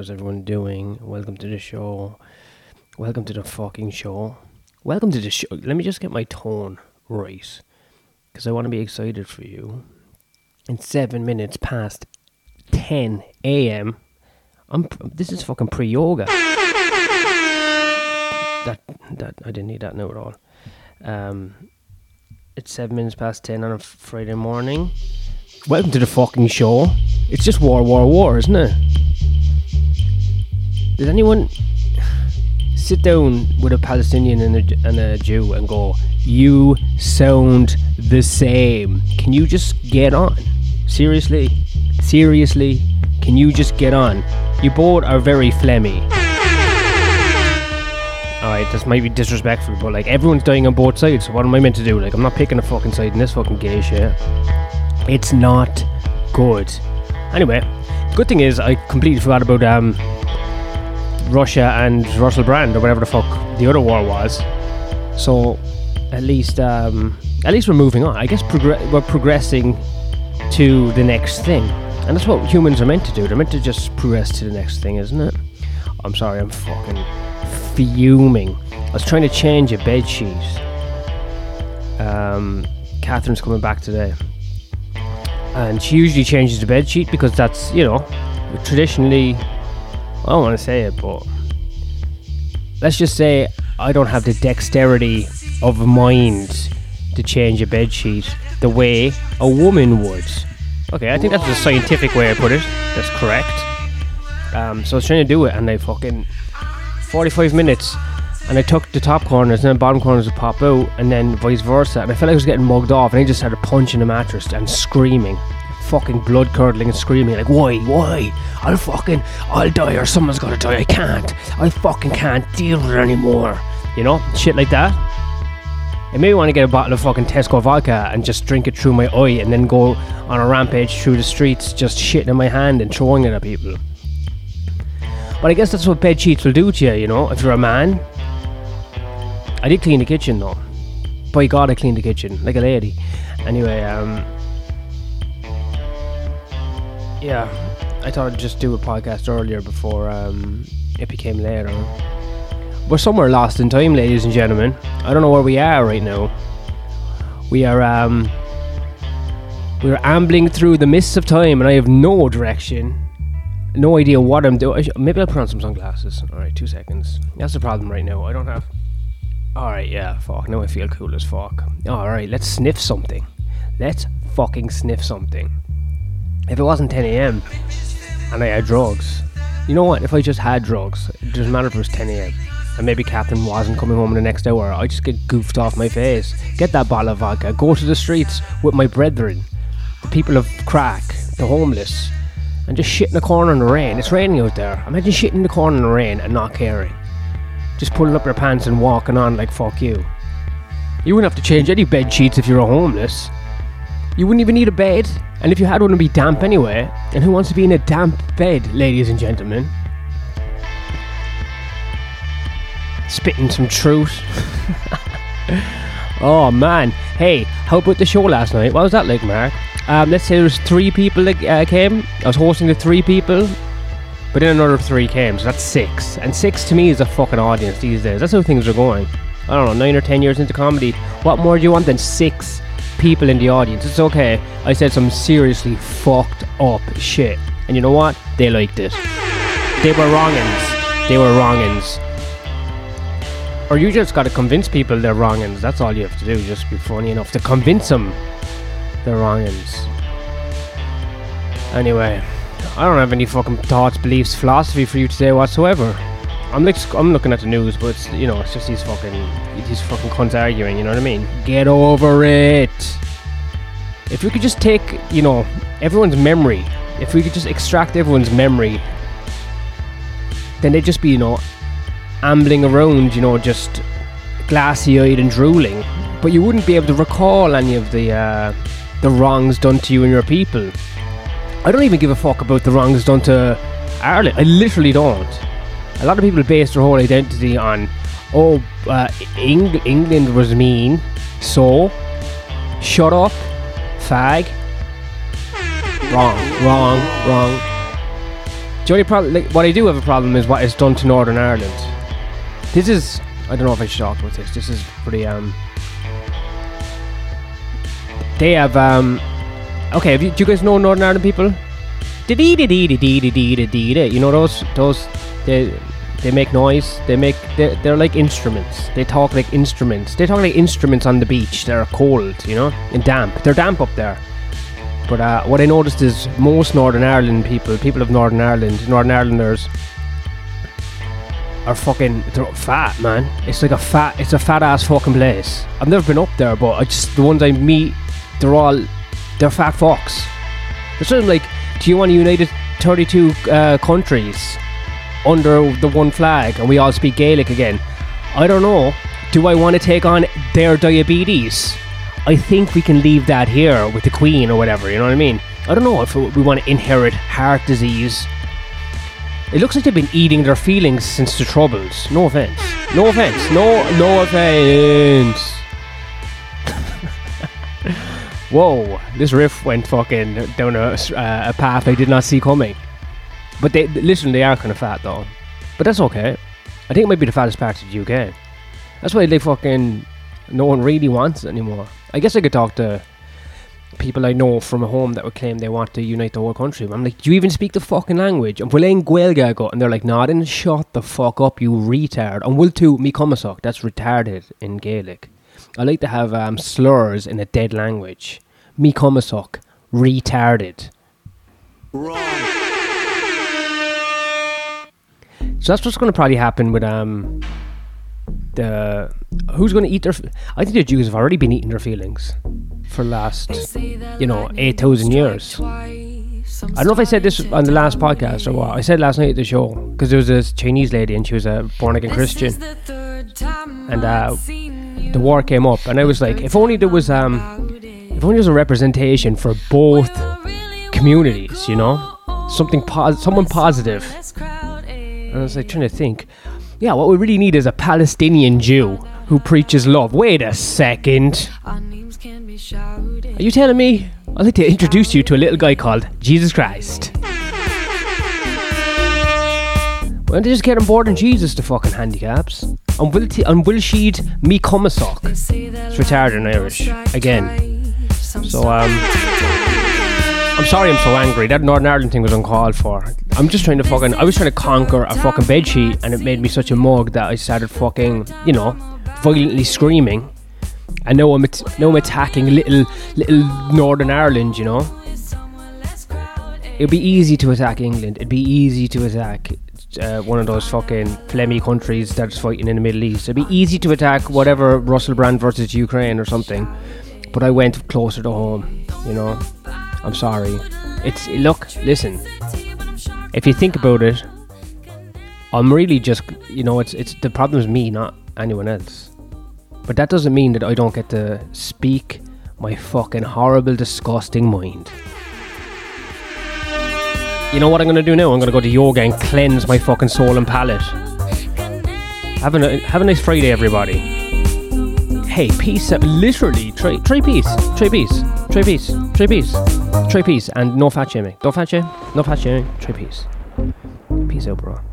How's everyone doing? Welcome to the show. Welcome to the fucking show. Welcome to the show. Let me just get my tone right. Because I want to be excited for you. In seven minutes past 10 a.m., I'm, this is fucking pre yoga. That, that, I didn't need that note at all. Um, it's seven minutes past 10 on a Friday morning. Welcome to the fucking show. It's just war, war, war, isn't it? Does anyone sit down with a Palestinian and a, and a Jew and go, You sound the same? Can you just get on? Seriously? Seriously? Can you just get on? You both are very phlegmy. Alright, this might be disrespectful, but like everyone's dying on both sides, so what am I meant to do? Like, I'm not picking a fucking side in this fucking gay shit. It's not good. Anyway, good thing is I completely forgot about um Russia and Russell Brand or whatever the fuck the other war was. So at least um at least we're moving on. I guess progre- we're progressing to the next thing. And that's what humans are meant to do. They're meant to just progress to the next thing, isn't it? I'm sorry, I'm fucking fuming. I was trying to change a bed sheet. Um, Catherine's coming back today and she usually changes the bed sheet because that's you know traditionally I don't want to say it but let's just say I don't have the dexterity of mind to change a bed sheet the way a woman would. Okay I think that's the scientific way I put it. That's correct. Um, so I was trying to do it and I fucking 45 minutes and I took the top corners and then the bottom corners would pop out and then vice versa. And I felt like I was getting mugged off and I just started punching the mattress and screaming fucking blood curdling and screaming like why why? I'll fucking I'll die or someone's gonna die. I can't. I fucking can't deal with it anymore. You know? Shit like that. It made me want to get a bottle of fucking Tesco vodka and just drink it through my eye and then go on a rampage through the streets just shitting in my hand and throwing it at people. But I guess that's what bed sheets will do to you, you know, if you're a man. I did clean the kitchen though. By God, I cleaned the kitchen like a lady. Anyway, um, yeah, I thought I'd just do a podcast earlier before um, it became later. We're somewhere lost in time, ladies and gentlemen. I don't know where we are right now. We are um, we're ambling through the mists of time, and I have no direction no idea what I'm doing. Maybe I'll put on some sunglasses. All right, two seconds. That's the problem right now. I don't have. All right, yeah, fuck. Now I feel cool as fuck. All right, let's sniff something. Let's fucking sniff something. If it wasn't 10 a.m. and I had drugs, you know what? If I just had drugs, it doesn't matter if it was 10 a.m. and maybe Catherine wasn't coming home in the next hour. I just get goofed off my face, get that bottle of vodka, go to the streets with my brethren, the people of crack, the homeless and just shit in the corner in the rain. It's raining out there. Imagine shitting in the corner in the rain and not caring. Just pulling up your pants and walking on like fuck you. You wouldn't have to change any bed sheets if you're homeless. You wouldn't even need a bed. And if you had one, it'd be damp anyway. And who wants to be in a damp bed, ladies and gentlemen? Spitting some truth. oh man. Hey, how about the show last night? What was that like, Mark? Um, let's say there was three people that uh, came. I was hosting the three people, but then another three came, so that's six. And six to me is a fucking audience these days. That's how things are going. I don't know, nine or ten years into comedy. What more do you want than six people in the audience? It's okay. I said some seriously fucked up shit, and you know what? They liked it. They were wrongins. They were wrongins. Or you just got to convince people they're wrongins. That's all you have to do. Just be funny enough to convince them they're wrongins. Anyway, I don't have any fucking thoughts, beliefs, philosophy for you today whatsoever. I'm like, I'm looking at the news, but it's, you know, it's just these fucking, these fucking cunts arguing. You know what I mean? Get over it. If we could just take, you know, everyone's memory, if we could just extract everyone's memory, then they'd just be, you know, ambling around, you know, just glassy-eyed and drooling. But you wouldn't be able to recall any of the uh, the wrongs done to you and your people. I don't even give a fuck about the wrongs done to Ireland. I literally don't a lot of people base their whole identity on, oh, uh, Eng- England was mean, so shut up, fag. Wrong, wrong, wrong. The only problem, like, what I do have a problem is what is done to Northern Ireland. This is, I don't know if I should talk about this. This is pretty um. They have um. Okay, have you, do you guys know Northern Ireland people? You know those those they make noise. They make they they're like instruments. They talk like instruments. They talk like instruments on the beach. They're cold, you know, and damp. They're damp up there. But uh, what I noticed is most Northern Ireland people, people of Northern Ireland, Northern Irelanders, are fucking they're fat, man. It's like a fat, it's a fat ass fucking place. I've never been up there, but I just the ones I meet, they're all they're fat fucks. They're sort of like, do you want to unite 32 uh, countries under the one flag and we all speak Gaelic again? I don't know. Do I want to take on their diabetes? I think we can leave that here with the Queen or whatever. You know what I mean? I don't know if we want to inherit heart disease. It looks like they've been eating their feelings since the Troubles. No offense. No offense. No, no offense. Whoa, this riff went fucking down a, uh, a path I did not see coming. But they, listen, they are kind of fat though. But that's okay. I think it might be the fattest part of the UK. That's why they fucking no one really wants it anymore. I guess I could talk to people I know from home that would claim they want to unite the whole country. I'm like, do you even speak the fucking language? And Bhuilean Gaeilge go, and they're like, nah, then shut the fuck up, you retard. And will too, me cumasach, that's retarded in Gaelic. I like to have um, slurs in a dead language. Me cumasach, retarded. So that's what's going to probably happen with um the who's going to eat their. I think the Jews have already been eating their feelings for last you know eight thousand years. I don't know if I said this on the last podcast or what. I said last night at the show because there was this Chinese lady and she was a born again Christian, and uh, the war came up, and I was like, if only there was um, if only there was a representation for both communities, you know, something pos- someone positive. And I was like trying to think, yeah, what we really need is a Palestinian Jew who preaches love. Wait a second. Are you telling me? I'd like to introduce you to a little guy called Jesus Christ. Why don't they just get on board and Jesus the fucking handicaps? And will, t- and will sheed me cumasach. It's retarded in Irish. Again. So, um. I'm sorry I'm so angry. That Northern Ireland thing was uncalled for. I'm just trying to fucking. I was trying to conquer a fucking bedsheet and it made me such a mug that I started fucking, you know, violently screaming. And now I'm, at- now I'm attacking little, little Northern Ireland, you know. It'd be easy to attack England. It'd be easy to attack uh, one of those fucking phlegmy countries that's fighting in the Middle East. It'd be easy to attack whatever Russell Brand versus Ukraine or something. But I went closer to home, you know. I'm sorry. It's look, listen. If you think about it, I'm really just you know it's it's the problem is me, not anyone else. But that doesn't mean that I don't get to speak my fucking horrible, disgusting mind. You know what I'm gonna do now? I'm gonna go to yoga and cleanse my fucking soul and palate. Have a have a nice Friday, everybody. Hey, peace. out- Literally, try try peace, try peace, try peace, try peace, Trapeze and Norfache. Norfache, Norfache, Trapeze. Peace, Oberon.